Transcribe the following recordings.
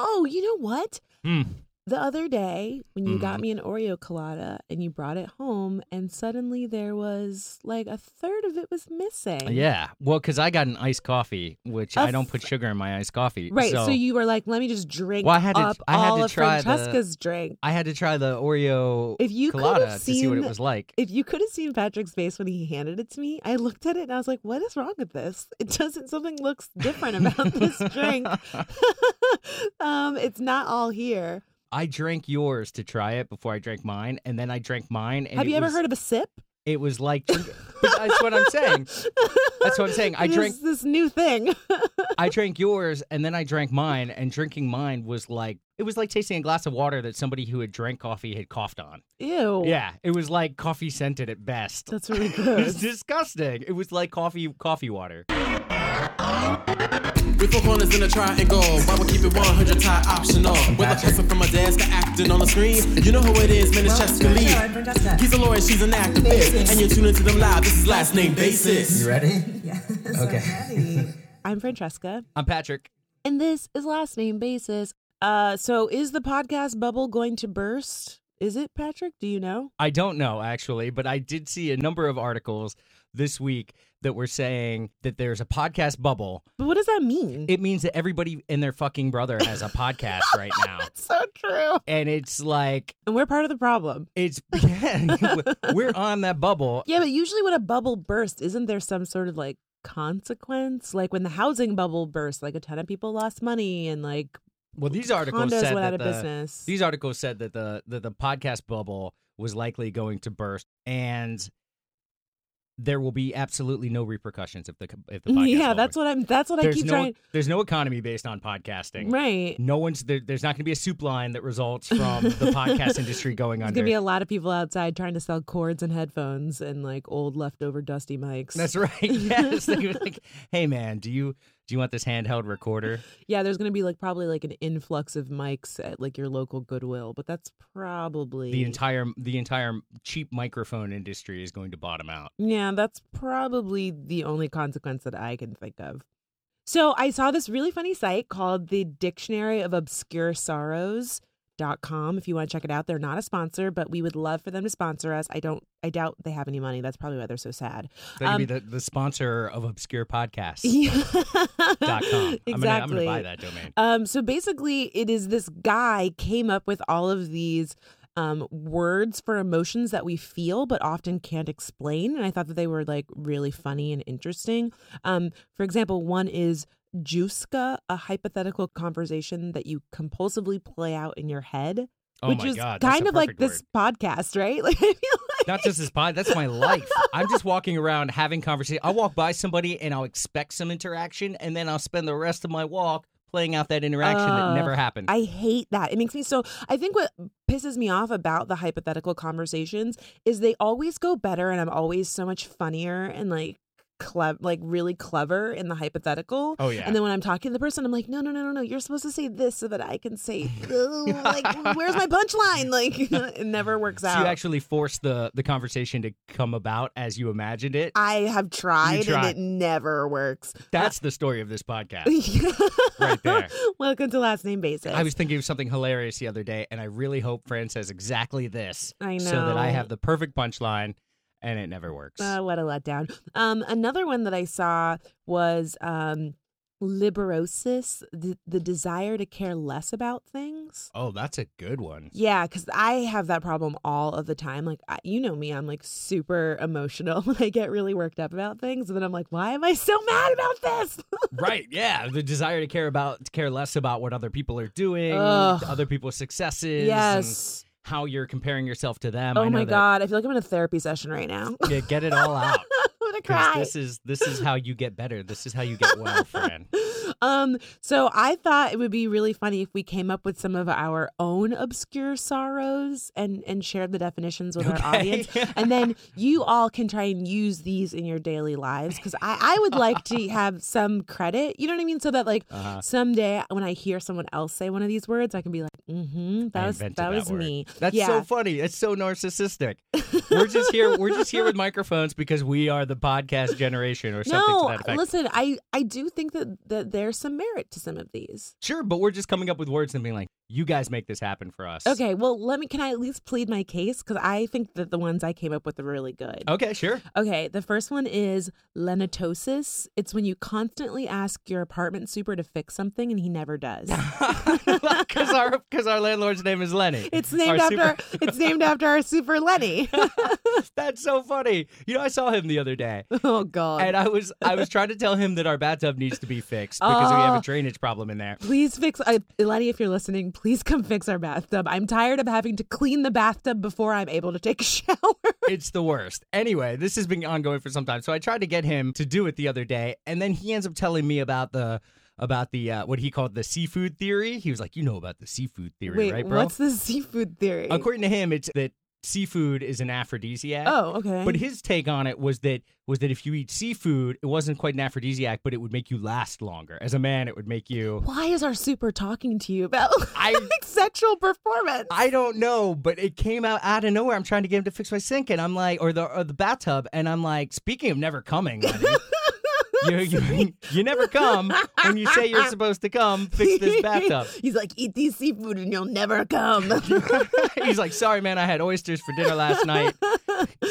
Oh, you know what? Hmm. The other day when you got Mhm. me an Oreo colada and you brought it home, and suddenly there was like a third of it was missing. Yeah. Well, because I got an iced coffee, which I don't put sugar in my iced coffee. Right. So, So, you were like, let me just drink Well, I had to- up I had all to of try the- Francesca's drink. I had to try the Oreo If you could colada have to see what it seen- was like. If you could have seen Patrick's face when he handed it to me, I looked at it and I was like, what is wrong with this? It doesn't, something looks different about this drink. um, it's not all here. I drank yours to try it before I drank mine, and then I drank mine. And Have you ever was- heard of a sip? It was like that's what I'm saying. That's what I'm saying. I drank this new thing. I drank yours, and then I drank mine, and drinking mine was like it was like tasting a glass of water that somebody who had drank coffee had coughed on. Ew. Yeah, it was like coffee scented at best. That's really It was disgusting. It was like coffee coffee water. With four corners in a triangle, why we keep it 100 tie optional? With a person from a desk acting on the screen, you know who it is, man, it's Chester Lee. He's a lawyer, she's an activist, and you're tuning to them live. This is last name basis. You ready? Yes. Okay. I'm ready. I'm Francesca, I'm Patrick. and this is Last Name Basis. Uh, so is the podcast bubble going to burst? Is it, Patrick? Do you know? I don't know actually, but I did see a number of articles this week that were saying that there's a podcast bubble. But what does that mean? It means that everybody and their fucking brother has a podcast right now. That's so true. And it's like And we're part of the problem. it's yeah, we're on that bubble. Yeah, but usually when a bubble bursts, isn't there some sort of like consequence? Like when the housing bubble burst, like a ton of people lost money and like Well, these articles condos said that the, business. These articles said that the, that the podcast bubble was likely going to burst, and there will be absolutely no repercussions if the if the podcast yeah, that's what I'm. That's what I keep no trying. there's no economy based on podcasting. Right. No one's there, there's not going to be a soup line that results from the podcast industry going on. There's under. gonna be a lot of people outside trying to sell cords and headphones and like old leftover dusty mics. That's right. Yes. Like, hey man, do you do you want this handheld recorder? yeah, there's gonna be like probably like an influx of mics at like your local Goodwill, but that's probably The entire the entire cheap microphone industry is going to bottom out. Yeah, that's probably the only consequence that I can think of. So I saw this really funny site called the Dictionary of Obscure Sorrows. Com if you want to check it out they're not a sponsor but we would love for them to sponsor us i don't i doubt they have any money that's probably why they're so sad They could be Um, the, the sponsor of obscure podcasts. exactly dot com. I'm gonna, I'm gonna buy that domain. Um, so basically, it is this guy came up with all of these um, words for emotions that we feel but often can't explain, and I thought that they were like really funny and interesting. Um, for example, one is Jouska, a hypothetical conversation that you compulsively play out in your head, Oh which is god, kind of like perfect this podcast, right? Like, like Not just this pod, that's my life. I'm just walking around having conversation. I'll walk by somebody and I'll expect some interaction, and then I'll spend the rest of my walk playing out that interaction that never happened. I hate that. It makes me so. I think what pisses me off about the hypothetical conversations is they always go better, and I'm always so much funnier and like clever, like really clever in the hypothetical. oh yeah. And then when I'm talking to the person, I'm like, no, no, no, no, no. You're supposed to say this so that I can say, like, where's my punchline? Like, it never works so out. you actually force the the conversation to come about as you imagined it. I have tried, tried. and it never works. That's the story of this podcast. Right there. Welcome to Last Name Basis. I was thinking of something hilarious the other day, and I really hope Fran says exactly this, I so that I have the perfect punchline, and it never works. Uh, what a letdown. Um, another one that I saw was um, liberosis, the, the desire to care less about things. oh, that's a good one. Yeah, because I have that problem all of the time. Like, I, you know me, I'm like super emotional. I get really worked up about things. And then I'm like, why am I so mad about this? right? Yeah, the desire to care about to care less about what other people are doing, Ugh. other people's successes, and yes. How you're comparing yourself to them. I Oh my that- God. I feel like I'm in a therapy session right now. Yeah, get it all out. To cry. This is this is how you get better. This is how you get well, Fran. um so i thought it would be really funny if we came up with some of our own obscure sorrows and and shared the definitions with our audience and then you all can try and use these in your daily lives because I, I would like to have some credit you know what i mean so that like Uh-huh. someday when i hear someone else say one of these words i can be like Mm-hmm. That I was invented that was word. me. That's yeah. so funny. It's so narcissistic. we're just here. We're just here with microphones because we are the podcast generation or something no, to that effect. listen, I I do think that that there's some merit to some of these. Sure, but we're just coming up with words and being like, "You guys make this happen for us." Okay, well, let me. Can I at least plead my case? Because I think that the ones I came up with are really good. Okay, sure. Okay, the first one is lenitosis. It's when you constantly ask your apartment super to fix something and he never does. Because our because our landlord's name is Lenny. It's named Our after it's named after our super Lenny. That's so funny. You know, I saw him the other day. oh God! And I was I was trying to tell him that our bathtub needs to be fixed because we have a drainage problem in there. please fix, uh, Lenny. If you're listening, please come fix our bathtub. I'm tired of having to clean the bathtub before I'm able to take a shower. It's the worst. Anyway, this has been ongoing for some time. So I tried to get him to do it the other day, and then he ends up telling me about the about the uh, what he called the seafood theory. He was like, "You know about the seafood theory, Wait, right, bro?" what's the seafood theory? According to him, it's that seafood is an aphrodisiac. oh, okay. But his take on it was that was that if you eat seafood, it wasn't quite an aphrodisiac, but it would make you last longer. As a man, it would make you. Why is our super talking to you about I- like sexual performance? I don't know, but it came out out of nowhere. I'm trying to get him to fix my sink, and I'm like, or the or the bathtub, and I'm like, speaking of never coming, honey, you, you you never come when you say you're supposed to come. Fix this bathtub. He's like, eat these seafood and you'll never come. He's like, sorry, man, I had oysters for dinner last night,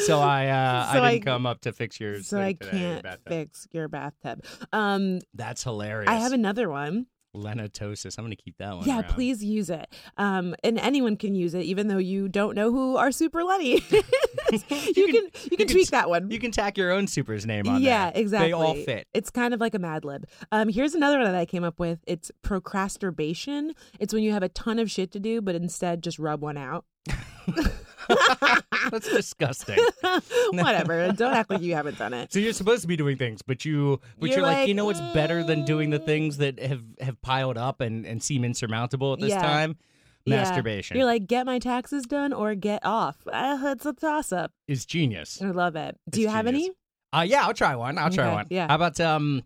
so I uh, So I didn't I- come up to fix yours. so I today, can't bathtub. fix your bathtub. Um, That's hilarious. I have another one. Lenitosis. I'm gonna keep that one. Yeah, around. please use it. Um, and anyone can use it, even though you don't know who our super Lenny is. you, can, you can can tweak t- that one. You can tack your own super's name on yeah, there. exactly. They all fit. It's kind of like a Mad Lib. Um, here's another one that I came up with. It's procrastination. It's when you have a ton of shit to do, but instead just rub one out. That's disgusting. Whatever. Don't act like you haven't done it. So you're supposed to be doing things, but you but You're you're, like, like, you know what's better than doing the things that have have piled up and and seem insurmountable at this Yeah. time? Yeah. Masturbation You're like, get my taxes done or get off. Uh, it's a toss up. is genius. I love it. Do It's you have genius. any? Uh yeah, I'll try one. I'll try Okay, one. yeah. How about um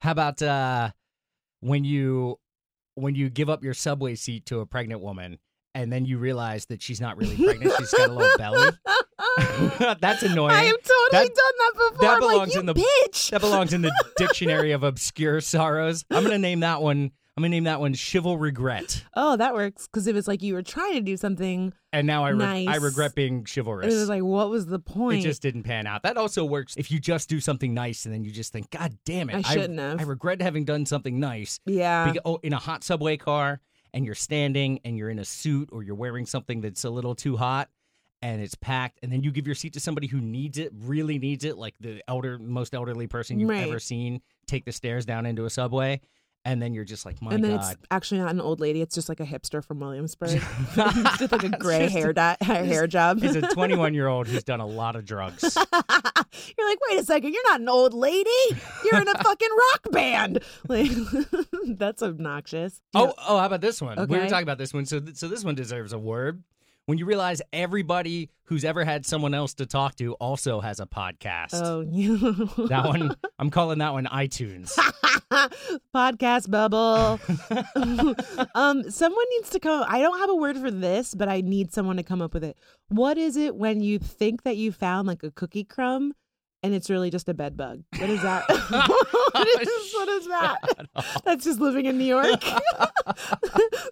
how about uh when you when you give up your subway seat to a pregnant woman and then you realize that she's not really pregnant, she's got a little belly. That's annoying. I have totally That- done that before. that I'm like, belongs you in the- bitch. That belongs in the dictionary of obscure sorrows. I'm gonna name that one. I'm gonna name that one chival regret. oh, that works because it was like you were trying to do something, And now I re- Nice. I regret being chivalrous. it was like, what was the point? It just didn't pan out. That also works if you just do something nice and then you just think, God damn it, I shouldn't have." I regret having done something nice. yeah. Oh, in a hot subway car, and you're standing, and you're in a suit, or you're wearing something that's a little too hot, and it's packed, and then you give your seat to somebody who needs it, really needs it, like the elder, most elderly person you've Right. ever seen, take the stairs down into a subway, and then you're just like, my and then God. it's actually not an old lady. It's just like a hipster from Williamsburg. just like a gray hair dye, hair job. He's a 21 year old who's done a lot of drugs. You're like, wait a second, you're not an old lady. You're in a fucking rock band. Like, that's obnoxious. Do you Oh, oh, how about this one? We were talking about this one, so th- so this one deserves a word. When you realize everybody who's ever had someone else to talk to also has a podcast. Oh, you. That one, I'm calling that one iTunes. Podcast bubble. um, someone needs to come. I don't have a word for this, but I need someone to come up with it. What is it when you think that you found like a cookie crumb and it's really just a bed bug? What is that? what, is, what is that? That's just living in New York.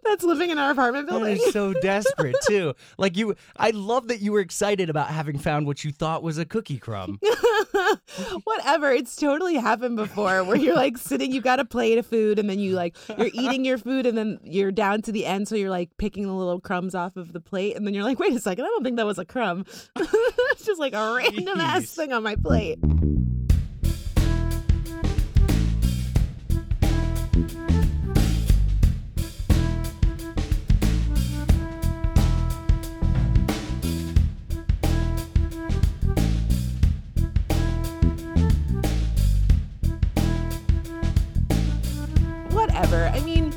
That's living in our apartment building. is so desperate too. Like you, I love that you were excited about having found what you thought was a cookie crumb. Whatever. It's totally happened before where you're like sitting, you got a plate of food, and then you like, you're eating your food, and then you're down to the end. So you're like picking the little crumbs off of the plate. And then you're like, wait a second, I don't think that was a crumb. it's just like a random ass thing on my plate. Whatever. I mean,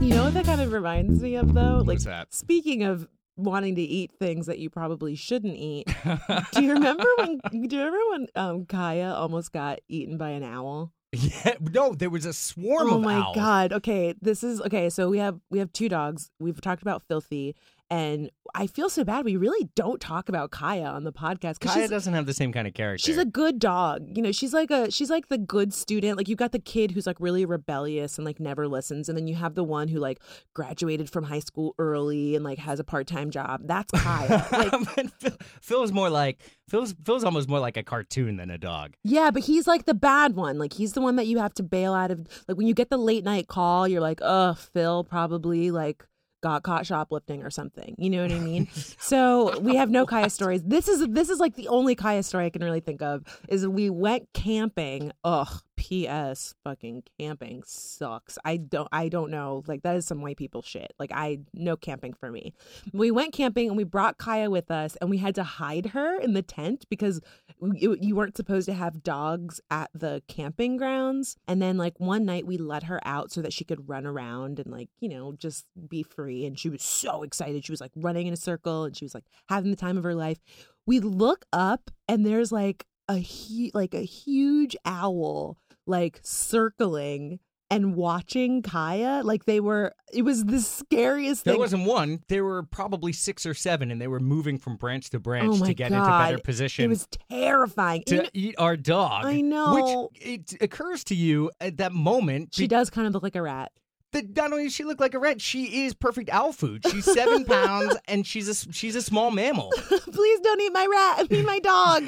you know what that kind of reminds me of though? Like speaking of wanting to eat things that you probably shouldn't eat. do you remember when do you remember when um Kaya almost got eaten by an owl? Yeah, no, there was a swarm oh of my owls. god. Okay, this is okay. So we have we have two dogs. We've talked about Filthy, and I feel so bad. We really don't talk about Kaya on the podcast Kaya doesn't have the same kind of character. she's a good dog. You know, she's like a she's like the good student. Like you got the kid who's like really rebellious and like never listens, and then you have the one who like graduated from high school early and like has a part time job. That's Kaya. like Phil, Phil's more like Phil's Phil's almost more like a cartoon than a dog. Yeah, but he's like the bad one. Like he's the one that you have to bail out of. Like when you get the late night call, you're like, "Ugh, Phil probably like got caught shoplifting or something." You know what I mean? so we have no Kaya stories. This is this is like the only Kaya story I can really think of. Is we went camping. Ugh. P.S. Fucking camping sucks. I don't. I don't know. Like that is some white people shit. Like I no camping for me. We went camping and we brought Kaya with us, and we had to hide her in the tent because you, you weren't supposed to have dogs at the camping grounds. And then like one night we let her out so that she could run around and like you know just be free. And she was so excited. She was like running in a circle and she was like having the time of her life. We look up and there's like a hu- like a huge owl like circling and watching Kaya like they were it was the scariest There wasn't one. There were probably six or seven, and they were moving from branch to branch Oh to get God. into better position it was terrifying to You know, eat our dog. I know. Which it occurs to you at that moment. she be- does kind of look like a rat that not only does she look like a rat, she is perfect owl food. She's seven pounds, and she's a she's a small mammal. please don't eat my rat eat my dog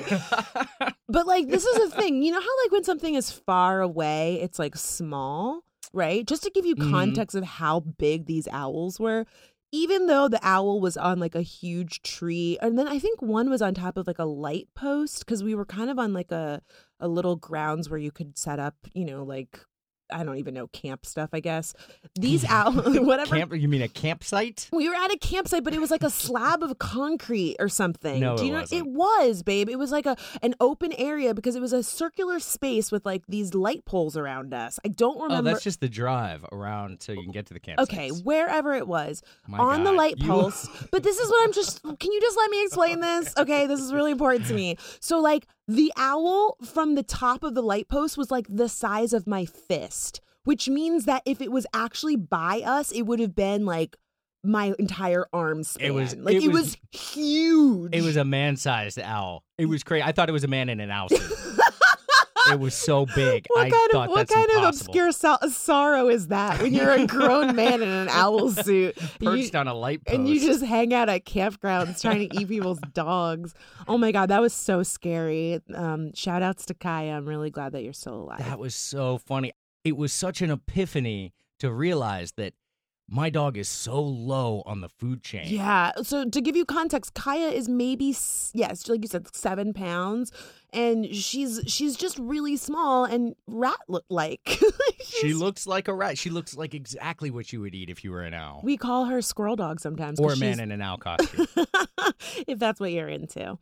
but like this is a thing you know how like when something is far away it's like small right just to give you Mhm. context of how big these owls were even though the owl was on like a huge tree and then i think one was on top of like a light post because we were kind of on like a a little grounds where you could set up you know like i don't even know camp stuff i guess these out whatever Camp? You mean a campsite? we were at a campsite, but it was like a slab of concrete or something. No, Do it know? wasn't. It was, babe. It was like a an open area because it was a circular space with like these light poles around us. I don't remember. Oh, remember. that's just the drive around so you can get to the campsite. okay, wherever it was My on the God, light you- post. but this is what I'm just. Can you just let me explain this? Okay, this is really important to me. So like the owl from the top of the light post was like the size of my fist, which means that if it was actually by us, it would have been like my entire arm span. It was- like it it, was- was, huge. It was a man-sized owl. It was crazy. I thought it was a man in an owl suit. it was so big. What I kind of what kind of obscure so- sorrow is that when you're a grown man in an owl suit and you, perched on a light post. and you just hang out at campgrounds trying to eat people's dogs? Oh my god, that was so scary. Um, shout outs to Kaya. I'm really glad that you're still alive. That was so funny. It was such an epiphany to realize that my dog is so low on the food chain. Yeah. So to give you context, Kaya is maybe yes, like you said, seven pounds, and she's she's just really small and rat look like. She looks like a rat. She looks like exactly what you would eat if you were an owl. We call her squirrel dog sometimes. or a man in an owl costume. if that's what you're into.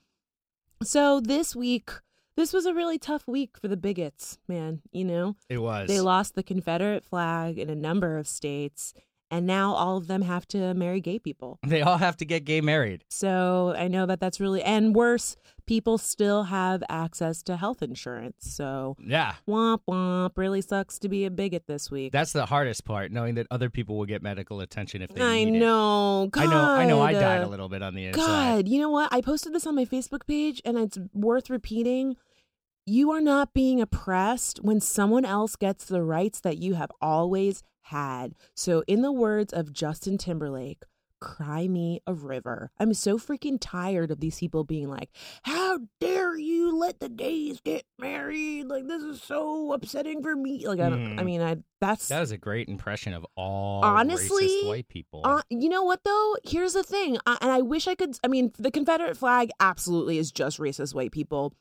So this week, this was a really tough week for the bigots, man. You know, it was. they lost the Confederate flag in a number of states, and now all of them have to marry gay people. They all have to get gay married. So I know that that's really, and worse, people still have access to health insurance. So Yeah. womp womp, really sucks to be a bigot this week. That's the hardest part, knowing that other people will get medical attention if they I need it. know. God. I know. I know. I died a little bit on the inside. God, you know what? I posted this on my Facebook page and it's worth repeating. You are not being oppressed when someone else gets the rights that you have always had. So, in the words of Justin Timberlake, cry me a river. I'm so freaking tired of these people being like, How dare you let the gays get married? Like, this is so upsetting for me. Like, I don't, I Mhm. mean, I, that's. That was a great impression of all Honestly, white people. Uh, you know what though? Here's the thing, uh, and I wish I could. I mean, the Confederate flag absolutely is just racist white people.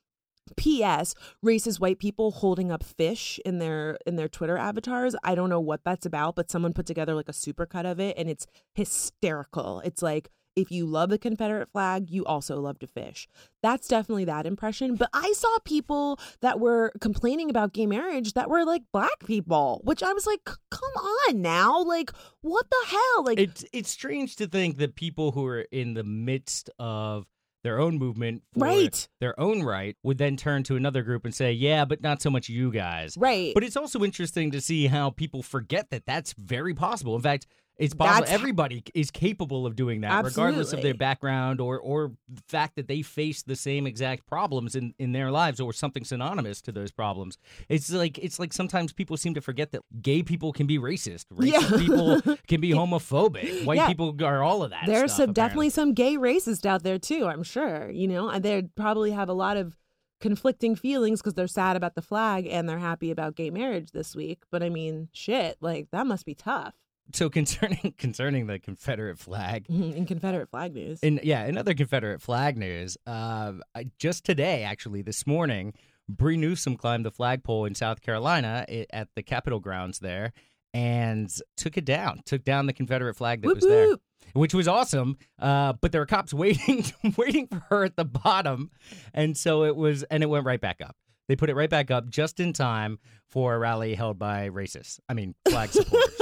P.S. Racist white people holding up fish in their in their Twitter avatars. I don't know what that's about, but someone put together like a supercut of it, and it's hysterical. It's like if you love the Confederate flag, you also love to fish. That's definitely that impression. But I saw people that were complaining about gay marriage that were like black people, which I was like, come on now. Like, what the hell? Like, it's it's strange to think that people who are in the midst of their own movement for Right. their own right would then turn to another group and say, "Yeah, but not so much you guys." Right. But it's also interesting to see how people forget that that's very possible. In fact, it's possible That's- everybody is capable of doing that, regardless of their background or or the fact that they face the same exact problems in, in their lives or something synonymous to those problems. It's like it's like sometimes people seem to forget that gay people can be racist, racist Yeah. people can be homophobic, white Yeah. people are all of that. There's stuff, some definitely some gay racists out there too. I'm sure. You know, and they probably have a lot of conflicting feelings because they're sad about the flag and they're happy about gay marriage this week. But I mean, shit, like that must be tough. So concerning concerning the Confederate flag, In Confederate flag news. and yeah, another Confederate flag news, uh, just today, actually this morning, Bree Newsom climbed the flagpole in South Carolina at the Capitol grounds there and took it down. Took down the Confederate flag that Whoop, was there, whoop. which was awesome. Uh, but there were cops waiting, waiting for her at the bottom, and so it was, and it went right back up. They put it right back up just in time for a rally held by racists. I mean, flag supporters.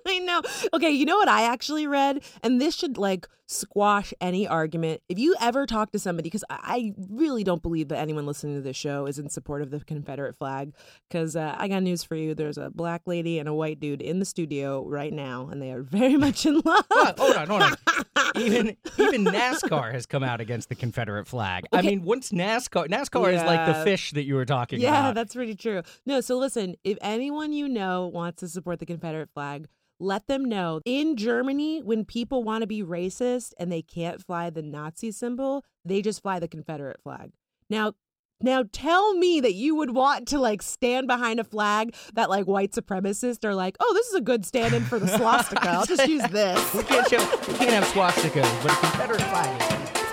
I know. Okay, you know what I actually read? And this should like squash any argument. If you ever talk to somebody, because I really don't believe that anyone listening to this show is in support of the Confederate flag, because uh, I got news for you. There's a black lady and a white dude in the studio right now, and they are very much in love. Hold on, hold on. even even NASCAR has come out against the Confederate flag. I mean, once NASCAR NASCAR is like the fish that you were talking Yeah, about. that's pretty true. No, so listen, if anyone you know wants to support the Confederate flag, let them know. In Germany, when people want to be racist and they can't fly the Nazi symbol, they just fly the Confederate flag. Now, now tell me that you would want to like stand behind a flag that like white supremacists are like, oh, this is a good stand-in for the swastika. I'll just use this. we can't show, we can't have swastikas, but a Confederate flag.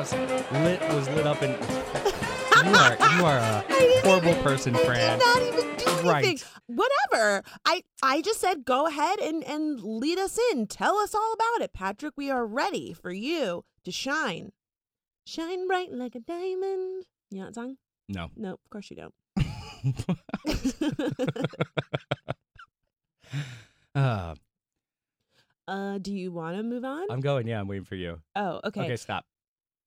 House lit was lit up in. You are you are a horrible even- person, Fran. not even do anything. Right. Whatever. I I just said go ahead and and lead us in. Tell us all about it, Patrick. We are ready for you to shine. Shine bright like a diamond. You know that song? No. No, of course you don't. Uh, uh, do you want to move on? I'm going. Yeah, I'm waiting for you. oh, okay. Okay, stop.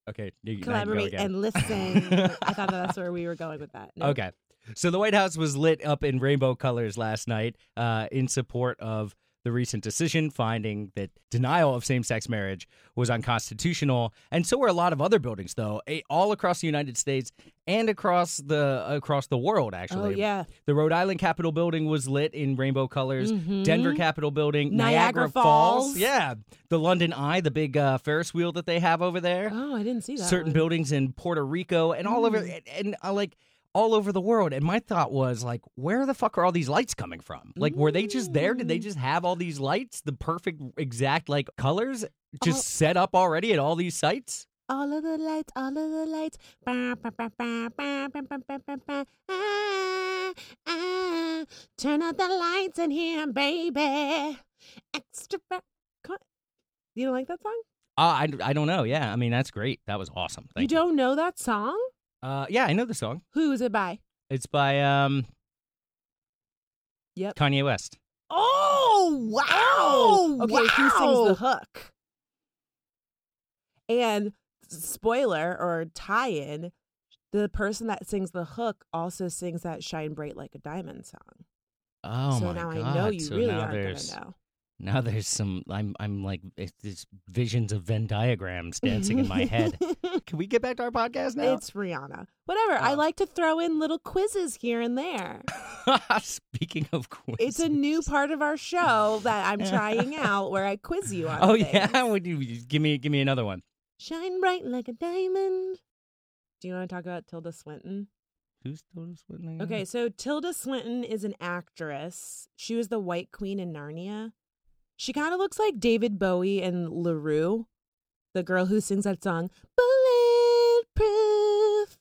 Okay, you, Collaborate and listen. I thought that's where we were going with that. No. Okay. So the White House was lit up in rainbow colors last night uh, in support of the recent decision finding that denial of same sex marriage was unconstitutional. And so were a lot of other buildings, though, eh, all across the United States and across the across the world, Oh actually. yeah. The Rhode Island Capitol building was lit in rainbow colors. Mhm. Denver Capitol building, Niagara Falls. Falls. Yeah. The London Eye, the big uh, Ferris wheel that they have over there Oh, I didn't see that. certain one. buildings in Puerto Rico and all over Mm. and, and uh, like all over the world. And my thought was like, where the fuck are all these lights coming from? Like, were they just there? Did they just have all these lights, the perfect exact like colors, just oh. set up already at all these sites? All of the lights, all of the lights. Turn out the lights in here, baby. Extra. You don't like that song? Uh, I, I don't know. Yeah. I mean, that's great. That was awesome. Thank you don't you. know that song? Uh, yeah, I know the song. Who is it by? It's by um. Yep. Kanye West. Oh wow! Okay, who sings the hook? And spoiler or tie-in, the person that sings the hook also sings that "Shine Bright Like a Diamond" song. Oh so my now god! I know you so really aren't gonna know. Now there's some. I'm I'm like eh, it's, it's visions of Venn diagrams dancing in my head. Can we get back to our podcast now? It's Rihanna. Whatever. I Oh. like to throw in little quizzes here and there. Speaking of quizzes. It's a new part of our show that I'm trying out where I quiz you on. Oh things. yeah, would you give me give me another one? Shine bright like a diamond. Do you want to talk about Tilda Swinton? Who's Tilda Swinton? Okay, so Tilda Swinton is an actress. She was the White Queen in Narnia. She kind of looks like David Bowie and La Roux, the girl who sings that song, Bulletproof.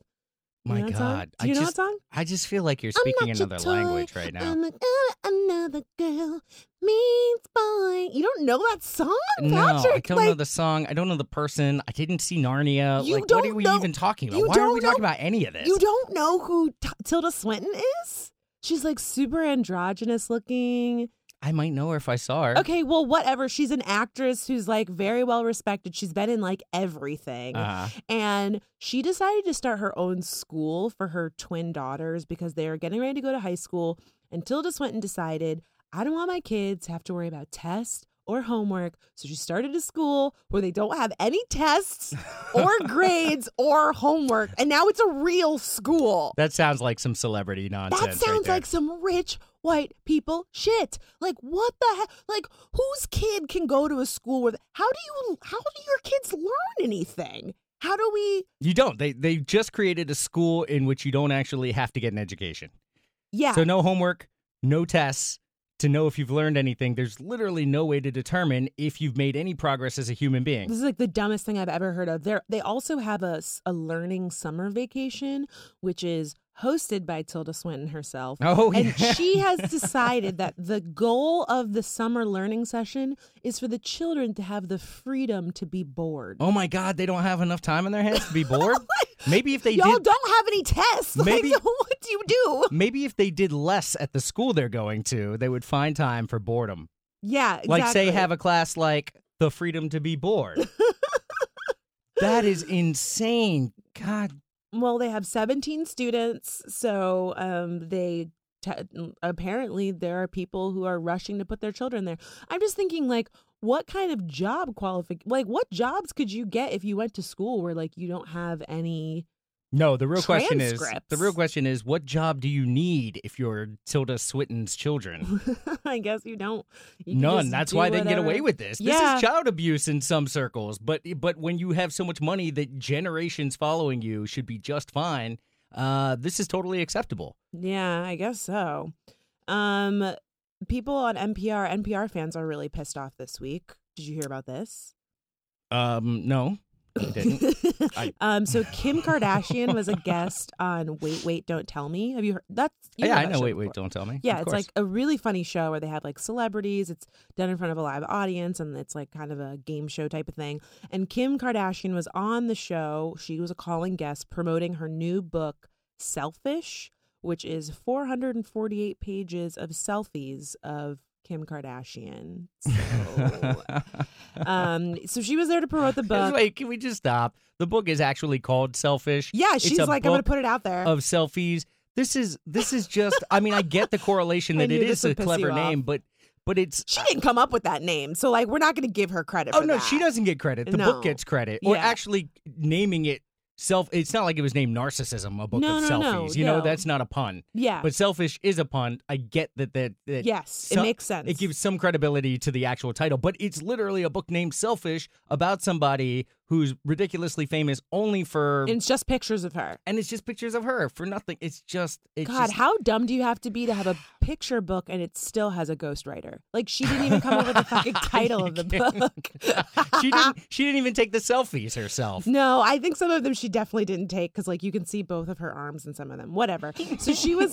You My know? God, Do you I know just that song? I just feel like you're speaking another toy. language right now. I'm like, "Oh, I girl means boy. You don't know that song, No, Patrick? I don't like, know the song. I don't know the person. I didn't see Narnia. You like, what don't are we know- even talking about? Why are we know- talking about any of this? You don't know who T- Tilda Swinton is? She's like super androgynous looking. I might know her if I saw her. Okay, well, whatever. She's an actress who's like very well respected. She's been in like everything. Uh, And she decided to start her own school for her twin daughters because they are getting ready to go to high school. And Tilda Swinton decided, I don't want my kids to have to worry about tests or homework. So she started a school where they don't have any tests or grades or homework. And now it's a real school. that sounds like some celebrity nonsense. That right sounds there. like some rich white people shit. Like what the heck? Like whose kid can go to a school where? How do you? How do your kids learn anything? How do we? you don't. They they just created a school in which you don't actually have to get an education. Yeah. So no homework, no tests to know if you've learned anything. There's literally no way to determine if you've made any progress as a human being. This is like the dumbest thing I've ever heard of. They they also have a, a learning summer vacation, which is hosted by Tilda Swinton herself. Oh, and yeah. she has decided that the goal of the summer learning session is for the children to have the freedom to be bored. Oh my God, they don't have enough time in their hands to be bored. Maybe if they Y'all did, don't have any tests. Maybe- like, what do you do? maybe if they did less at the school they're going to, they would find time for boredom. Yeah, exactly. Like say have a class like the freedom to be bored. that is insane. God, Well, they have 17 students, so um, they te- apparently there are people who are rushing to put their children there. I'm just thinking, like, what kind of job qualification, like, what jobs could you get if you went to school where, like, you don't have any? No. The real question is the real question is what job do you need if you're Tilda Swinton's children? I guess you don't. You None. That's why they get away with this. This is child abuse in some circles, but but when you have so much money that generations following you should be just fine, uh, this is totally acceptable. Yeah, I guess so. Um, people on NPR, NPR fans are really pissed off this week. Did you hear about this? Um, no, Didn't. I- um, so Kim Kardashian was a guest on Wait, Wait, Don't Tell Me. Have you heard? That's you yeah, heard I that know. Wait, wait, don't tell me. Yeah, Of it's course. like a really funny show where they have like celebrities. It's done in front of a live audience and it's like kind of a game show type of thing. And Kim Kardashian was on the show. She was a calling guest promoting her new book, Selfish, which is 448 pages of selfies of Kim Kardashian. So, um, so she was there to promote the book. Wait, can we just stop? The book is actually called Selfish. Yeah, she's like, I'm going to put it out there. of selfies. This is this is just. I mean, I get the correlation that it is a clever name, but but it's. she didn't come up with that name. So, like, we're not going to give her credit Oh no, that. she doesn't get credit. The No. book gets credit, or Yeah. actually naming it self. It's not like it was named Narcissism, a book No, of no, selfies. no, you know, that's not a pun. Yeah. But selfish is a pun. I get that. That, that yes, it makes sense. It gives some credibility to the actual title, but it's literally a book named Selfish about somebody who's ridiculously famous only for, And it's just pictures of her. and it's just pictures of her for nothing. It's just, it's God, just, how dumb do you have to be to have a picture book and it still has a ghostwriter? Like she didn't even come up with the fucking title of the book. she didn't, she didn't even take the selfies herself. No, I think some of them she definitely didn't take because like you can see both of her arms in some of them. Whatever. So she was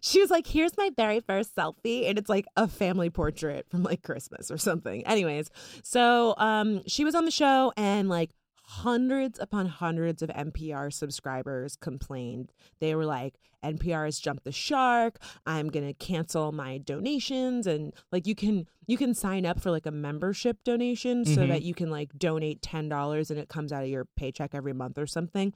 she was like, "Here's my very first selfie," and it's like a family portrait from like Christmas or something. Anyways, so um, she was on the show and like hundreds upon hundreds of NPR subscribers complained. They were like, NPR has jumped the shark. I'm going to cancel my donations and like you can you can sign up for like a membership donation so Mhm. that you can like donate $10 and it comes out of your paycheck every month or something.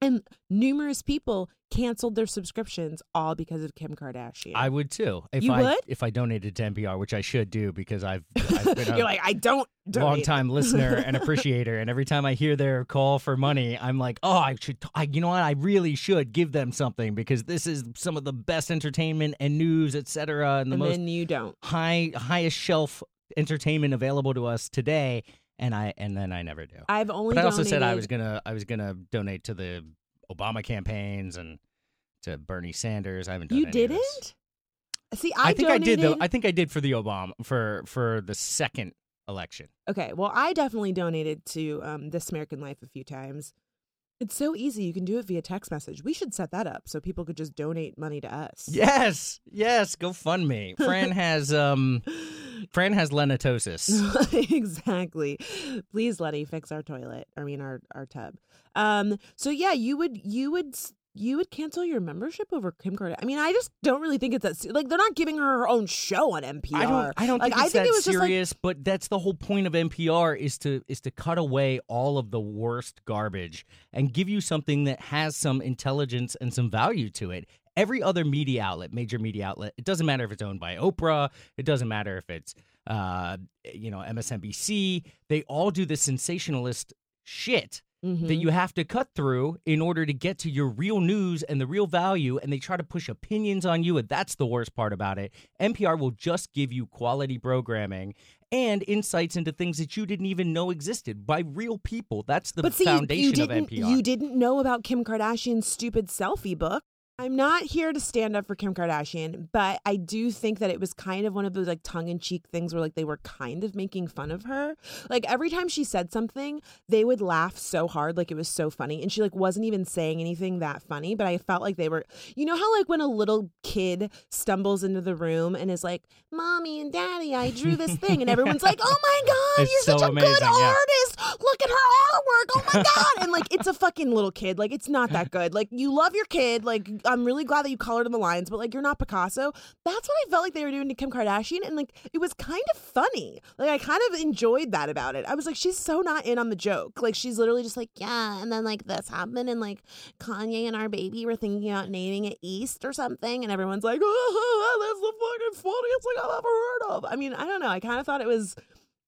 And numerous people canceled their subscriptions all because of Kim Kardashian. I would too. If You I, would? If I donated to NPR, which I should do because I've, I've been a You're like, I don't long time listener and appreciator, and every time I hear their call for money, I'm like, oh, I should, I, you know what, I really should give them something because this is some of the best entertainment and news, etc., and the and most then you don't. high, highest shelf entertainment available to us today. And I, and then I never do. I've only But I also said I was gonna, I was gonna donate to the Obama campaigns and to Bernie Sanders. I haven't done. You any of this. didn't? See, I, I, think donated. I did though. I think I did for the Obama for for the second election. Okay, well, I definitely donated to um, This American Life a few times. It's so easy. You can do it via text message. We should set that up so people could just donate money to us. Yes, yes, go fund me. Fran has um Fran has lenitosis. exactly. Please, Letty, fix our toilet. I mean, our our tub. Um. So yeah, you would you would you would cancel your membership over Kim Kardashian. I mean, I just don't really think it's that se- like they're not giving her her own show on NPR. I don't I don't like, think I it's think that it was just like serious, but that's the whole point of NPR is to is to cut away all of the worst garbage and give you something that has some intelligence and some value to it. Every other media outlet, major media outlet, it doesn't matter if it's owned by Oprah, it doesn't matter if it's uh you know MSNBC, they all do the sensationalist shit Mhm. that you have to cut through in order to get to your real news and the real value and they try to push opinions on you and that's the worst part about it npr will just give you quality programming and insights into things that you didn't even know existed by real people that's the but see, foundation you, didn't of npr you didn't know about Kim Kardashian's stupid selfie book. I'm not here to stand up for Kim Kardashian, but I do think that it was kind of one of those like tongue in cheek things where like they were kind of making fun of her. Like every time she said something, they would laugh so hard, like it was so funny. And she like wasn't even saying anything that funny, but I felt like they were, you know, how like when a little kid stumbles into the room and is like, Mommy and Daddy, I drew this thing. And everyone's like, Oh my God, It's you're so such a amazing, good yeah. artist. Look at her artwork. Oh my God. And like, it's a fucking little kid. Like, it's not that good. Like, you love your kid. Like, I'm really glad that you colored in the lines, but like, you're not Picasso. That's what I felt like they were doing to Kim Kardashian. And like, it was kind of funny. Like, I kind of enjoyed that about it. I was like, she's so not in on the joke. Like, she's literally just like, yeah. And then like this happened. And like, Kanye and our baby were thinking about naming it East or something. And everyone's like, oh, that's the fucking funniest thing I've ever heard of. I mean, I don't know. I kind of thought it was.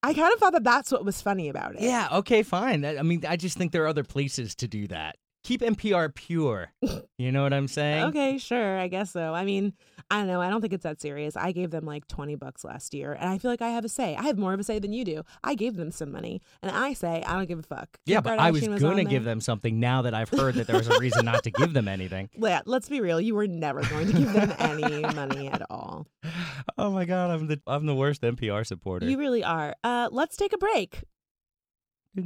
I kind of thought that that's what was funny about it. yeah okay fine i mean i just think there are other places to do that keep npr pure you know what i'm saying Okay, sure. I guess so. I mean, I don't know. I don't think it's that serious. I gave them like 20 bucks last year, and I feel like I have a say. I have more of a say than you do. I gave them some money, and I say I don't give a fuck. Kim yeah, but I was Kardashian going to give them something now that I've heard that there was a reason not to give them anything. Yeah, let's be real. You were never going to give them any money at all. Oh my god, I'm the I'm the worst NPR supporter. You really are. Uh, let's take a break. No,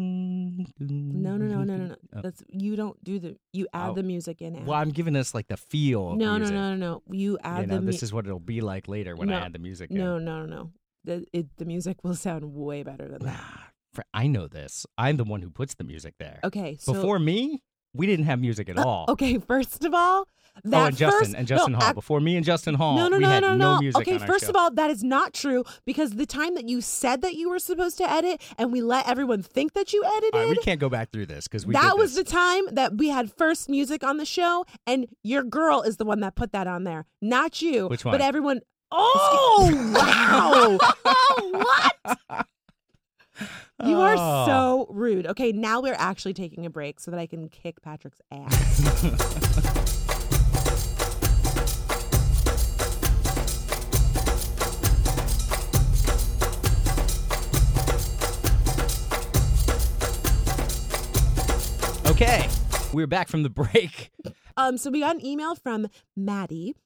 No, no, no, no, no, no. Oh. That's you don't do the. You add Oh. the music in. Well, I'm giving us like the feel. Of no, no, music. no, no, no. You add You know, the. mu- this is what it'll be like later when No, I add the music. in. no, no, no, no. The, it, the music will sound way better than that. Ah, I know this. I'm the one who puts the music there. Okay, so Before me, we didn't have music at uh, all. Okay, first of all, Oh, that oh, and Justin first, and Justin no, Hall. ac- Before me and Justin Hall, no, no, we no, had no, no. music okay, first show. of all, that is not true because the time that you said that you were supposed to edit and we let everyone think that you edited, right, we can't go back through this because we that was the time that we had first music on the show, and your girl is the one that put that on there, not you. Which one? But everyone. Oh wow! Oh, what? You are Oh. so rude. Okay, now we're actually taking a break so that I can kick Patrick's ass. Okay, we're back from the break. Um, so we got an email from Maddie,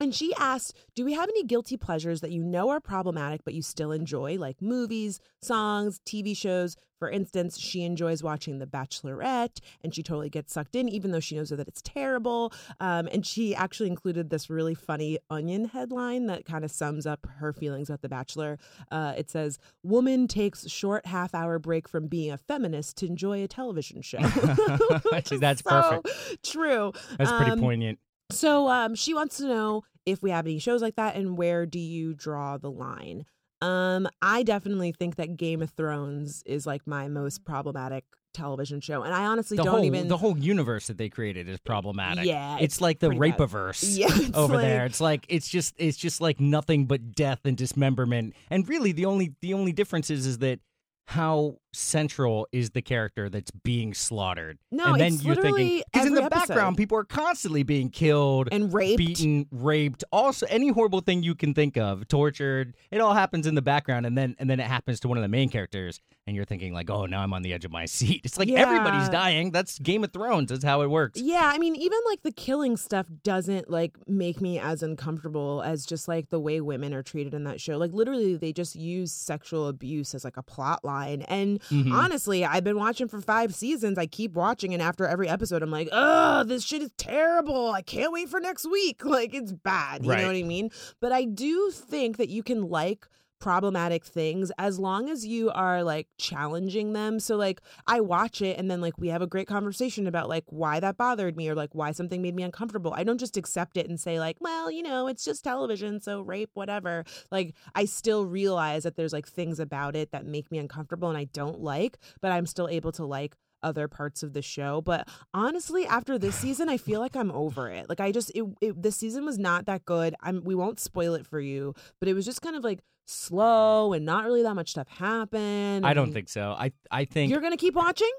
and she asked, "Do we have any guilty pleasures that you know are problematic but you still enjoy, like movies, songs, TV shows? For instance, she enjoys watching The Bachelorette, and she totally gets sucked in, even though she knows that it's terrible. Um, and she actually included this really funny Onion headline that kind of sums up her feelings about The Bachelor. Uh, it says, "Woman takes short half-hour break from being a feminist to enjoy a television show." Actually, that's So perfect. True. That's pretty Um, poignant. So um, she wants to know if we have any shows like that and where do you draw the line? Um, I definitely think that Game of Thrones is like my most problematic television show, and I honestly The don't whole even. the whole universe that they created is problematic. Yeah, it's, it's like the rapeaverse Yeah, over like- there. It's like it's just it's just like nothing but death and dismemberment. And really, the only the only difference is is that how central is the character that's being slaughtered. No, and then it's you're thinking because in the background people are constantly being killed and raped. beaten, raped, also any horrible thing you can think of, tortured. It all happens in the background, and then and then it happens to one of the main characters, and you're thinking like, oh, now I'm on the edge of my seat. It's like everybody's dying. That's Game of Thrones. That's how it works. Yeah, I mean, even like the killing stuff doesn't like make me as uncomfortable as just like the way women are treated in that show. Like literally, they just use sexual abuse as like a plot line, and Mhm. honestly, I've been watching for five seasons. I keep watching, and after every episode, I'm like, oh, this shit is terrible. I can't wait for next week. Like, it's bad. You Right. know what I mean? But I do think that you can like problematic things as long as you are like challenging them. So like I watch it and then like we have a great conversation about like why that bothered me or like why something made me uncomfortable. I don't just accept it and say like, well, you know, it's just television, so rape whatever. Like I still realize that there's like things about it that make me uncomfortable and I don't like, but I'm still able to like other parts of the show but honestly after this season i feel like i'm over it like i just it, it this season was not that good i'm we won't spoil it for you but it was just kind of like slow and not really that much stuff happened I don't think so. I I think you're gonna keep watching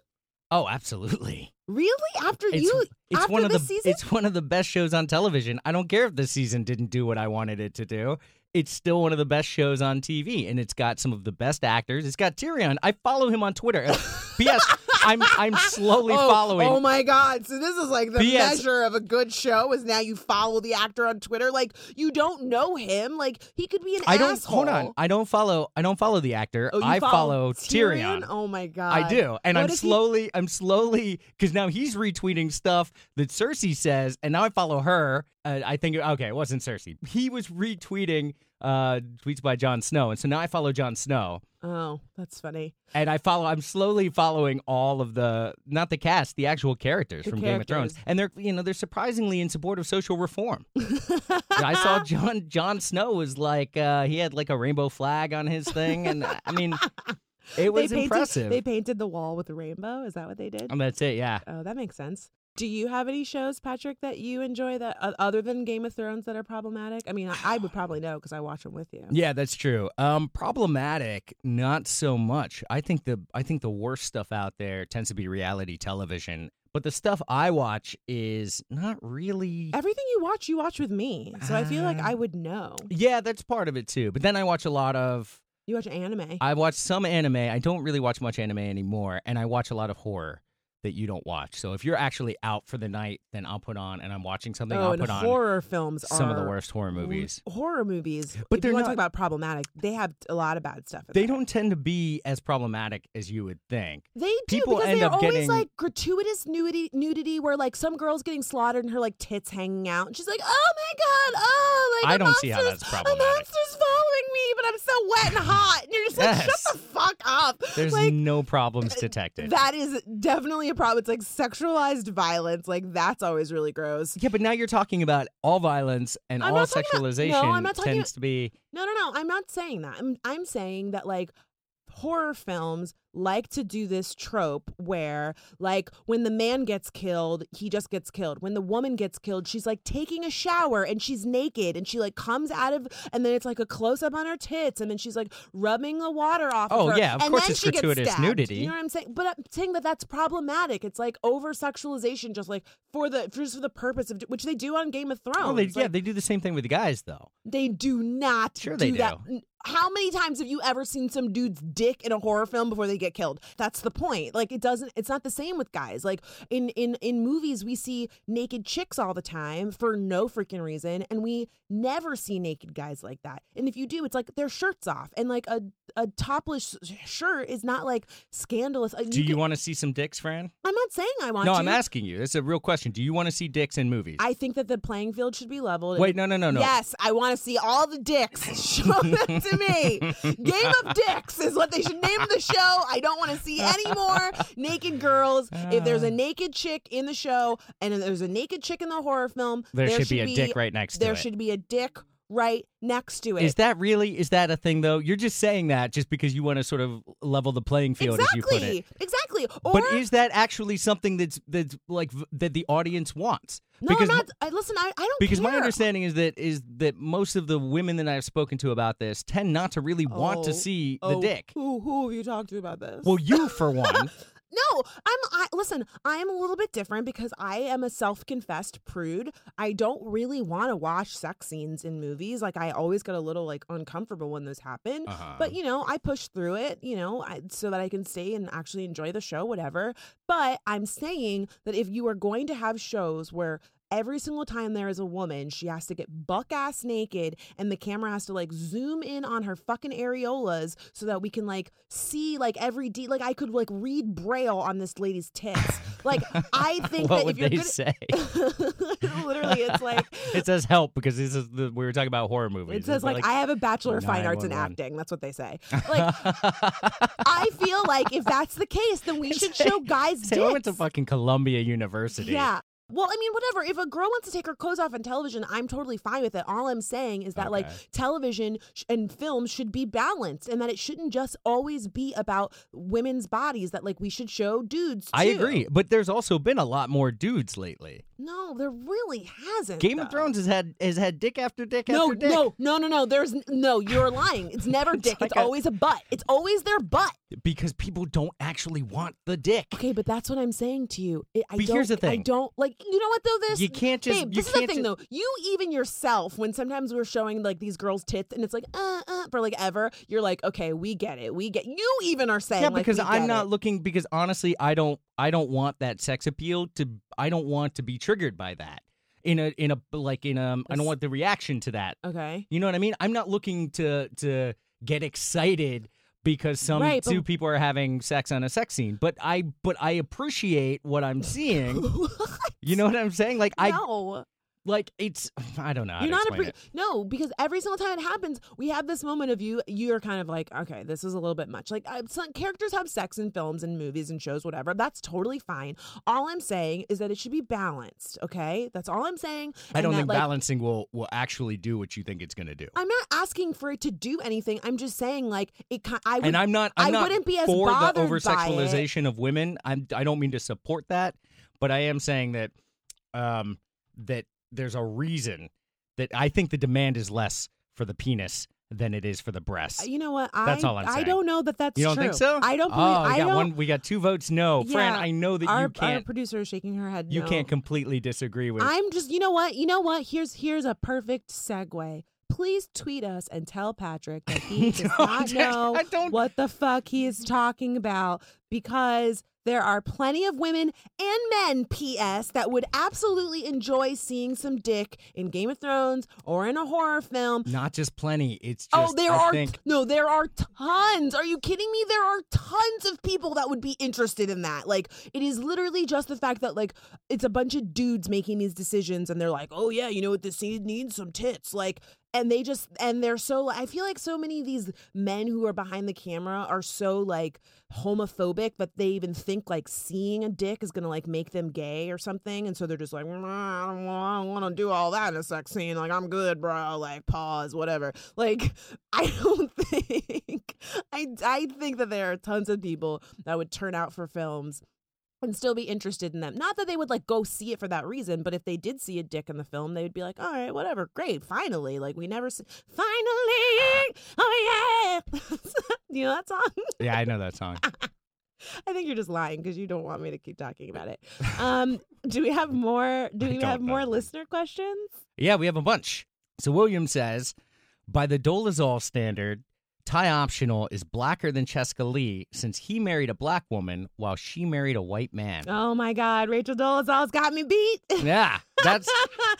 oh, absolutely. really after It's you it's after one of the season it's one of the best shows on television. I don't care if the season didn't do what I wanted it to do. It's still one of the best shows on TV, and it's got some of the best actors. It's got Tyrion. I follow him on Twitter. P.S. I'm I'm slowly oh, following. Oh my god! So this is like the P.S. measure of a good show is now you follow the actor on Twitter. Like you don't know him. Like he could be an I don't asshole. hold on. I don't follow. I don't follow the actor. Oh, I follow Tyrion. Oh my god! I do, and What I'm if he- slowly, I'm slowly, because now he's retweeting stuff that Cersei says, and now I follow her. Uh, I think okay, it wasn't Cersei. He was retweeting uh, tweets by Jon Snow, and so now I follow Jon Snow, Oh, that's funny. and I follow. I'm slowly following all of the not the cast, the actual characters The from Game of Thrones, and they're you know they're surprisingly in support of social reform. I saw Jon Jon Snow was like uh, he had like a rainbow flag on his thing, and I mean. It was they painted, impressive. They painted the wall with a rainbow. Is that what they did? and that's it, yeah. oh, that makes sense. Do you have any shows, Patrick, that you enjoy that uh, other than Game of Thrones that are problematic? I mean, I, I would probably know because I watch them with you. Yeah, that's true. Um, problematic, not so much. I think the I think the worst stuff out there tends to be reality television. But the stuff I watch is not really. Everything you watch, you watch with me, so I feel like I would know. Yeah, that's part of it too. But then I watch a lot of. You watch anime. I watch some anime. I don't really watch much anime anymore, and I watch a lot of horror that you don't watch. So if you're actually out for the night, then I'll put on and I'm watching something. oh, I'll and put on horror films some of the worst horror movies. Horror movies, But they're want not- to talk about problematic, they have a lot of bad stuff. in They don't tend to be as problematic as you would think. They do People because they're always getting- like gratuitous nudity, nudity, where like some girl's getting slaughtered and her like tits hanging out, and she's like, "Oh my god, oh like I a don't see how monster's- that's problematic. A monster's me, but I'm so wet and hot." And you're just like, Yes. "Shut the fuck up!" There's like no problems uh, detected. that is definitely a problem. It's like sexualized violence. Like that's always really gross. Yeah, but now you're talking about all violence and I'm all talking about- sexualization no, I'm not talking tends to be. No, no, no. I'm not saying that. I'm I'm saying that like horror films like to do this trope where like when the man gets killed, he just gets killed. When the woman gets killed, she's like taking a shower and she's naked and she like comes out of and then it's like a close up on her tits and then she's like rubbing the water off Oh, of her. yeah, of and course then it's she gets gratuitous stabbed. nudity. You know what I'm saying? But I'm saying that that's problematic. It's like over sexualization just like for the just for the purpose of which they do on Game of Thrones. Oh, they, yeah, they do the same thing with the guys, though. they do not Sure do they do. N- How many times have you ever seen some dude's dick in a horror film before they get killed? That's the point. Like it doesn't it's not the same with guys. Like in in in movies we see naked chicks all the time for no freaking reason and we never see naked guys like that. And if you do it's like their shirts off and like a a topless shirt is not like scandalous. Like, Do you want to see some dicks, Fran? I'm not saying I want No, to. I'm asking you. It's a real question. Do you want to see dicks in movies? I think that the playing field should be leveled. Wait, no, no, no, no. Yes, I want to see all the dicks. Show them to me. Game of Dicks is what they should name the show. I don't want to see any more naked girls. If there's Ah. a naked chick in the show and there's a naked chick in the horror film, There should be a dick right next to it. There should be a dick right next to it. Is that really is that a thing though? You're just saying that just because you want to sort of level the playing field, as you put exactly, it. exactly. Or But is that actually something that's that's like that the audience wants? no, because I'm not. I, listen, I, I don't because my understanding is that is that most of the women that I've spoken to about this tend not to really want to Oh, see the oh, dick. Who who have you talked to about this? Well, you for one. No, I'm. I listen. I am a little bit different because I am a self-confessed prude. I don't really want to watch sex scenes in movies. Like I always get a little like uncomfortable when those happen. Uh-huh. But you know, I push through it. You know, I, so that I can stay and actually enjoy the show, whatever. But I'm saying that if you are going to have shows where every single time there is a woman, she has to get buck ass naked and the camera has to like zoom in on her fucking areolas so that we can like see like every de like I could like read braille on this lady's tits. Like I think what that would if you're they good say? literally it's like it says help because this is the, we were talking about horror movies. it says It's like, I have a bachelor of fine arts in acting. That's what they say. Like I feel like if that's the case, then we should show guys Say, I went to fucking Columbia University. Yeah. Well, I mean, whatever. If a girl wants to take her clothes off on television, I'm totally fine with it. All I'm saying is that, like, television sh- and film should be balanced and that it shouldn't just always be about women's bodies, that, like, we should show dudes. I agree, but there's also been a lot more dudes lately. No, there really hasn't. Game of. Thrones has had has had dick after dick No, after dick. no, no, no, no. There's no. You're lying. It's never dick. like it's a- always a butt. It's always their butt. because people don't actually want the dick. Okay, but that's what I'm saying to you. It, I But don't, here's the thing. I don't like. You know what though? This You can't just- Babe, you this is the thing ju- though. You even yourself, when sometimes we're showing like these girls' tits, and it's like uh uh for like ever, you're like, okay, we get it, we get. You even are saying Yeah, like, because we I'm not it. looking because honestly, I don't I don't want that sex appeal to I don't want to be triggered by that. In a in a like in a I don't want the reaction to that. Okay. You know what I mean? I'm not looking to to get excited because some Right, two but- people are having sex on a sex scene. But I but I appreciate what I'm seeing. you know what I'm saying? Like I no, like it's I don't know. You're not a pre- it. no because every single time it happens, we have this moment of you. You're kind of like, okay, this is a little bit much. Like uh, some characters have sex in films and movies and shows, whatever. That's totally fine. All I'm saying is that it should be balanced. Okay, that's all I'm saying. I don't that, think like, balancing will will actually do what you think it's going to do. I'm not asking for it to do anything. I'm just saying like it. I would, and I'm not. I'm I not wouldn't be as for the bothered over sexualization of women. I'm. I don't mean to support that, but I am saying that, um, that there's a reason that I think the demand is less for the penis than it is for the breasts. You know what? I, That's all I'm saying. I don't know that that's you don't true. think so? I don't believe. Oh, we I got don't. one. We got two votes. No, Fran. I know that our, you can't. producer is shaking her head. You no. can't completely disagree with. I'm just. You know what? You know what? Here's here's a perfect segue. Please tweet us and tell Patrick that he does not know I don't- what the fuck he is talking about because there are plenty of women and men, P.S., that would absolutely enjoy seeing some dick in Game of Thrones or in a horror film. Not just plenty. It's oh, just. Oh, there I are Think, no, there are tons. Are you kidding me? There are tons of people that would be interested in that. Like, it is literally just the fact that like it's a bunch of dudes making these decisions, and they're like, "Oh yeah, you know what? This scene needs some tits." Like, and they just and they're so. I feel like so many of these men who are behind the camera are so like homophobic that they even think like seeing a dick is gonna like make them gay or something, and so they're just like, "Mm, I don't want to do all that in a sex scene. Like, I'm good, bro. Like, pause, whatever. Like, I don't think I I think that there are tons of people that would turn out for films and still be interested in them. Not that they would like go see it for that reason, but if they did see a dick in the film, they would be like, "All right, whatever, great, finally." Like we never see, finally, oh yeah. you know that song? yeah, I know that song. I think you're just lying because you don't want me to keep talking about it. Um, do we have more? Do we have more listener questions? Yeah, we have a bunch. So William says, by the Dolezal standard, Ty Optional is blacker than Chescaleigh since he married a black woman while she married a white man. Oh my God, Rachel Dolezal's got me beat. Yeah, that's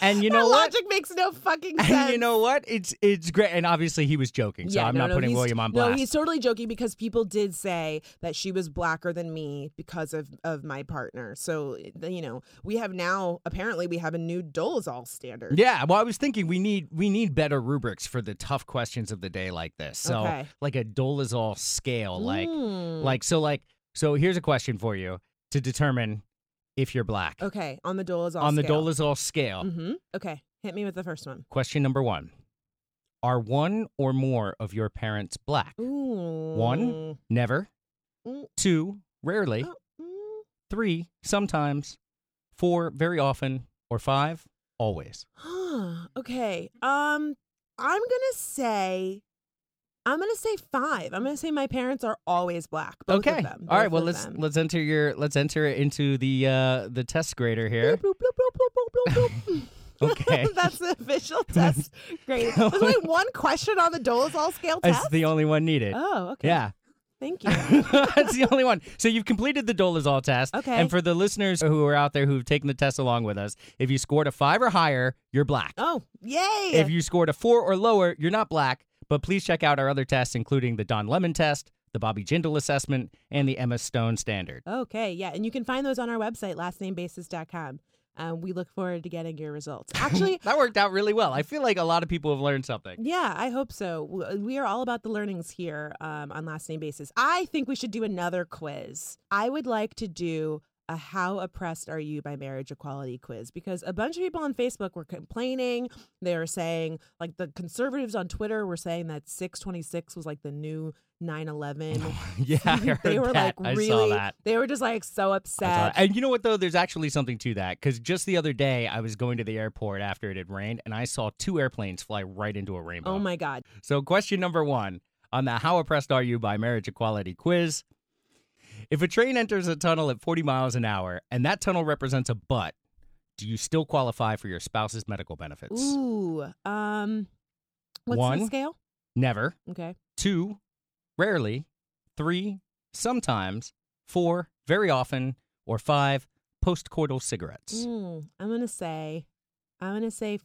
and you know what? logic makes no fucking sense. And you know what? It's it's great. And obviously he was joking, so yeah, I'm no, not no, putting he's- William on No, blast. he's totally joking because people did say that she was blacker than me because of of my partner. So you know, we have now apparently we have a new Dolezal standard. Yeah, well, I was thinking we need we need better rubrics for the tough questions of the day like this. So Okay. like a Dolezal scale, like Mm. like so like so. Here's a question for you to determine if you're black okay, on the Dolezal on the scale. Dolezal scale. Mm-hmm. Okay, hit me with the first one. Question number one: Are one or more of your parents black? Ooh. One? Never. Mm. Two, rarely. Oh, mm. Three, sometimes. Four, very often. Or five, always. Okay. Um, I'm gonna say. I'm gonna say five. I'm gonna say my parents are always black. Both okay. Of them, All right. Well, let's them. let's enter your let's enter it into the uh the test grader here. Bloop, bloop, bloop. Okay. That's the official test grade. There's only one question on the Dolezal scale It's test. the only one needed. oh, okay. Yeah. Thank you. That's the only one. So you've completed the Dolezal test. Okay. And for the listeners who are out there who've taken the test along with us, if you scored a five or higher, you're black. oh, yay! If you scored a four or lower, you're not black. But please check out our other tests, including the Don Lemon test, the Bobby Jindal assessment, and the Emma Stone standard. okay, yeah, and you can find those on our website, lastnamebasis.com. Um, we look forward to getting your results. Actually, That worked out really well. I feel like a lot of people have learned something. Yeah, I hope so. We are all about the learnings here um, on last name basis. I think we should do another quiz. I would like to do a "How oppressed are you by marriage equality?" quiz because a bunch of people on Facebook were complaining. They were saying, like the conservatives on Twitter were saying that 626 was like the new 9/11. yeah, I heard they were that. like I really, saw that. they were just like so upset. And you know what though? There's actually something to that because just the other day I was going to the airport after it had rained, and I saw two airplanes fly right into a rainbow. Oh my god! So, question number one on the How Oppressed Are You by Marriage Equality quiz. If a train enters a tunnel at 40 miles an hour and that tunnel represents a butt, do you still qualify for your spouse's medical benefits? Ooh, um, what's One. the scale? Never. Okay. Two, rarely. Three, sometimes. Four, very often. Or five, postcoital cigarettes. Mm, I'm gonna say, I'm gonna say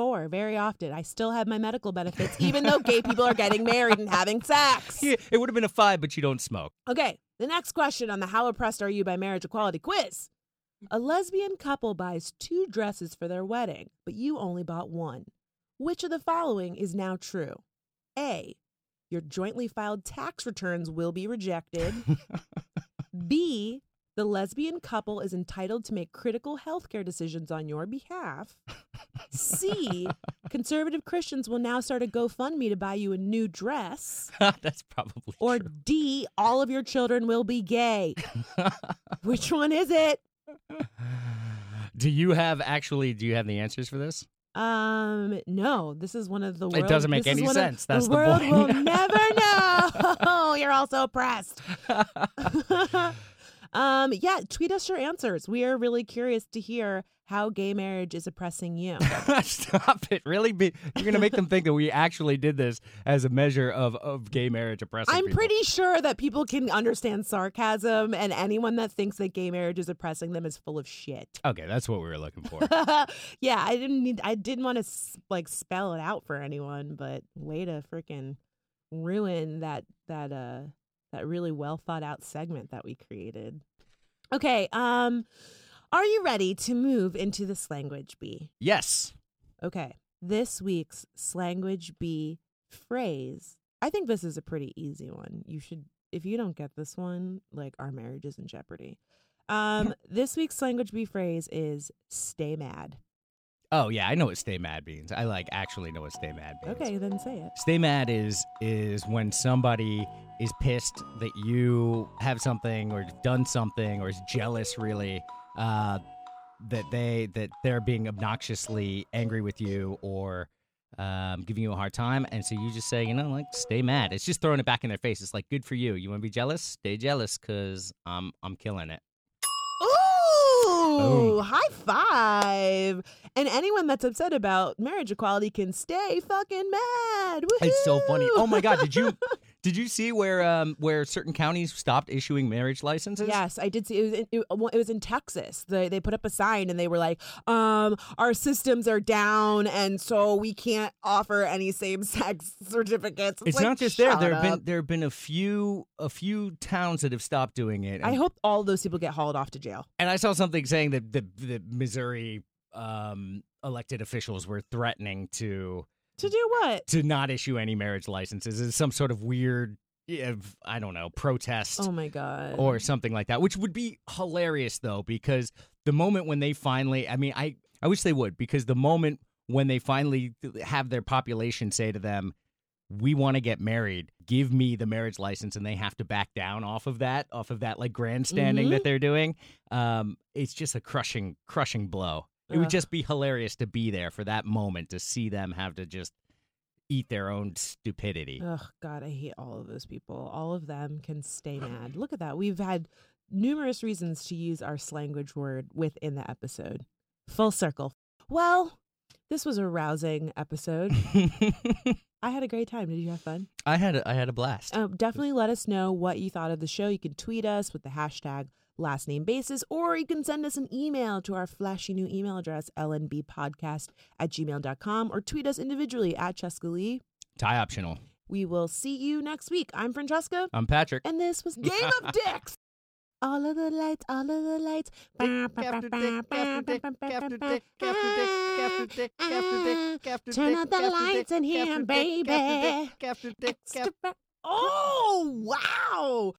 four. Very often, I still have my medical benefits, even though gay people are getting married and having sex. Yeah, it would have been a five, but you don't smoke. Okay, the next question on the "How oppressed are you by marriage equality?" quiz: A lesbian couple buys two dresses for their wedding, but you only bought one. Which of the following is now true? A. Your jointly filed tax returns will be rejected. B. The lesbian couple is entitled to make critical healthcare decisions on your behalf. C. Conservative Christians will now start a GoFundMe to buy you a new dress. That's probably Or true. D. All of your children will be gay. Which one is it? Do you have actually? Do you have the answers for this? Um, no, this is one of the. It World, doesn't make any one of- sense. That's the the world point. will never know. You're all so oppressed. Um, yeah, tweet us your answers. We are really curious to hear how gay marriage is oppressing you. Stop it! Really, be, you're gonna make them think that we actually did this as a measure of of gay marriage oppressing. I'm people. pretty sure that people can understand sarcasm, and anyone that thinks that gay marriage is oppressing them is full of shit. Okay, that's what we were looking for. yeah, I didn't need. I didn't want to like spell it out for anyone, but way to freaking ruin that that uh that really well thought out segment that we created. Okay, um, are you ready to move into the language bee? yes. Okay, this week's language bee phrase. I think this is a pretty easy one. You should, if you don't get this one, like our marriage is in jeopardy. Um, this week's language bee phrase is "stay mad." Oh yeah, I know what stay mad means. I like actually know what stay mad means. Okay, then say it. Stay mad is is when somebody is pissed that you have something or done something or is jealous really uh, that they that they're being obnoxiously angry with you or um, giving you a hard time and so you just say you know like stay mad it's just throwing it back in their face it's like good for you you want to be jealous stay jealous because i'm i'm killing it Boom. high five. And anyone that's upset about marriage equality can stay fucking mad. it's so funny oh my god did you did you see where um where certain counties stopped issuing marriage licenses Yes, I did see it was in, it, it was in Texas. They they put up a sign and they were like, um, our systems are down and so we can't offer any same sex certificates. It's like, not just there. There have been there have been a few a few towns that have stopped doing it. I hope all those people get hauled off to jail. and I saw something saying that the the Missouri um, elected officials were threatening to To do what? to not issue any marriage licenses is some sort of weird yeah, I don't know protest Oh my god. or something like that, which would be hilarious though, because the moment when they finally, I mean, I, I wish they would, because the moment when they finally have their population say to them, we want to get married, give me the marriage license, and they have to back down off of that, off of that like grandstanding Mhm. that they're doing, um, it's just a crushing, crushing blow. It would just be hilarious to be there for that moment to see them have to just eat their own stupidity. Ugh, God, I hate all of those people. All of them can stay mad. Look at that. We've had numerous reasons to use our language word within the episode. Full circle. Well, This was a rousing episode. I had a great time. Did you have fun? I had a, I had a blast. Um, definitely let us know what you thought of the show. You can tweet us with the hashtag last name basis, or you can send us an email to our flashy new email address, lnbpodcast at gmail.com, or tweet us individually at Chescaleigh. Tie optional. We will see you next week. I'm Francesca, I'm Patrick. and this was Game of Dicks. All of the lights, all of the lights. Turn out the lights in here, baby. Oh, wow.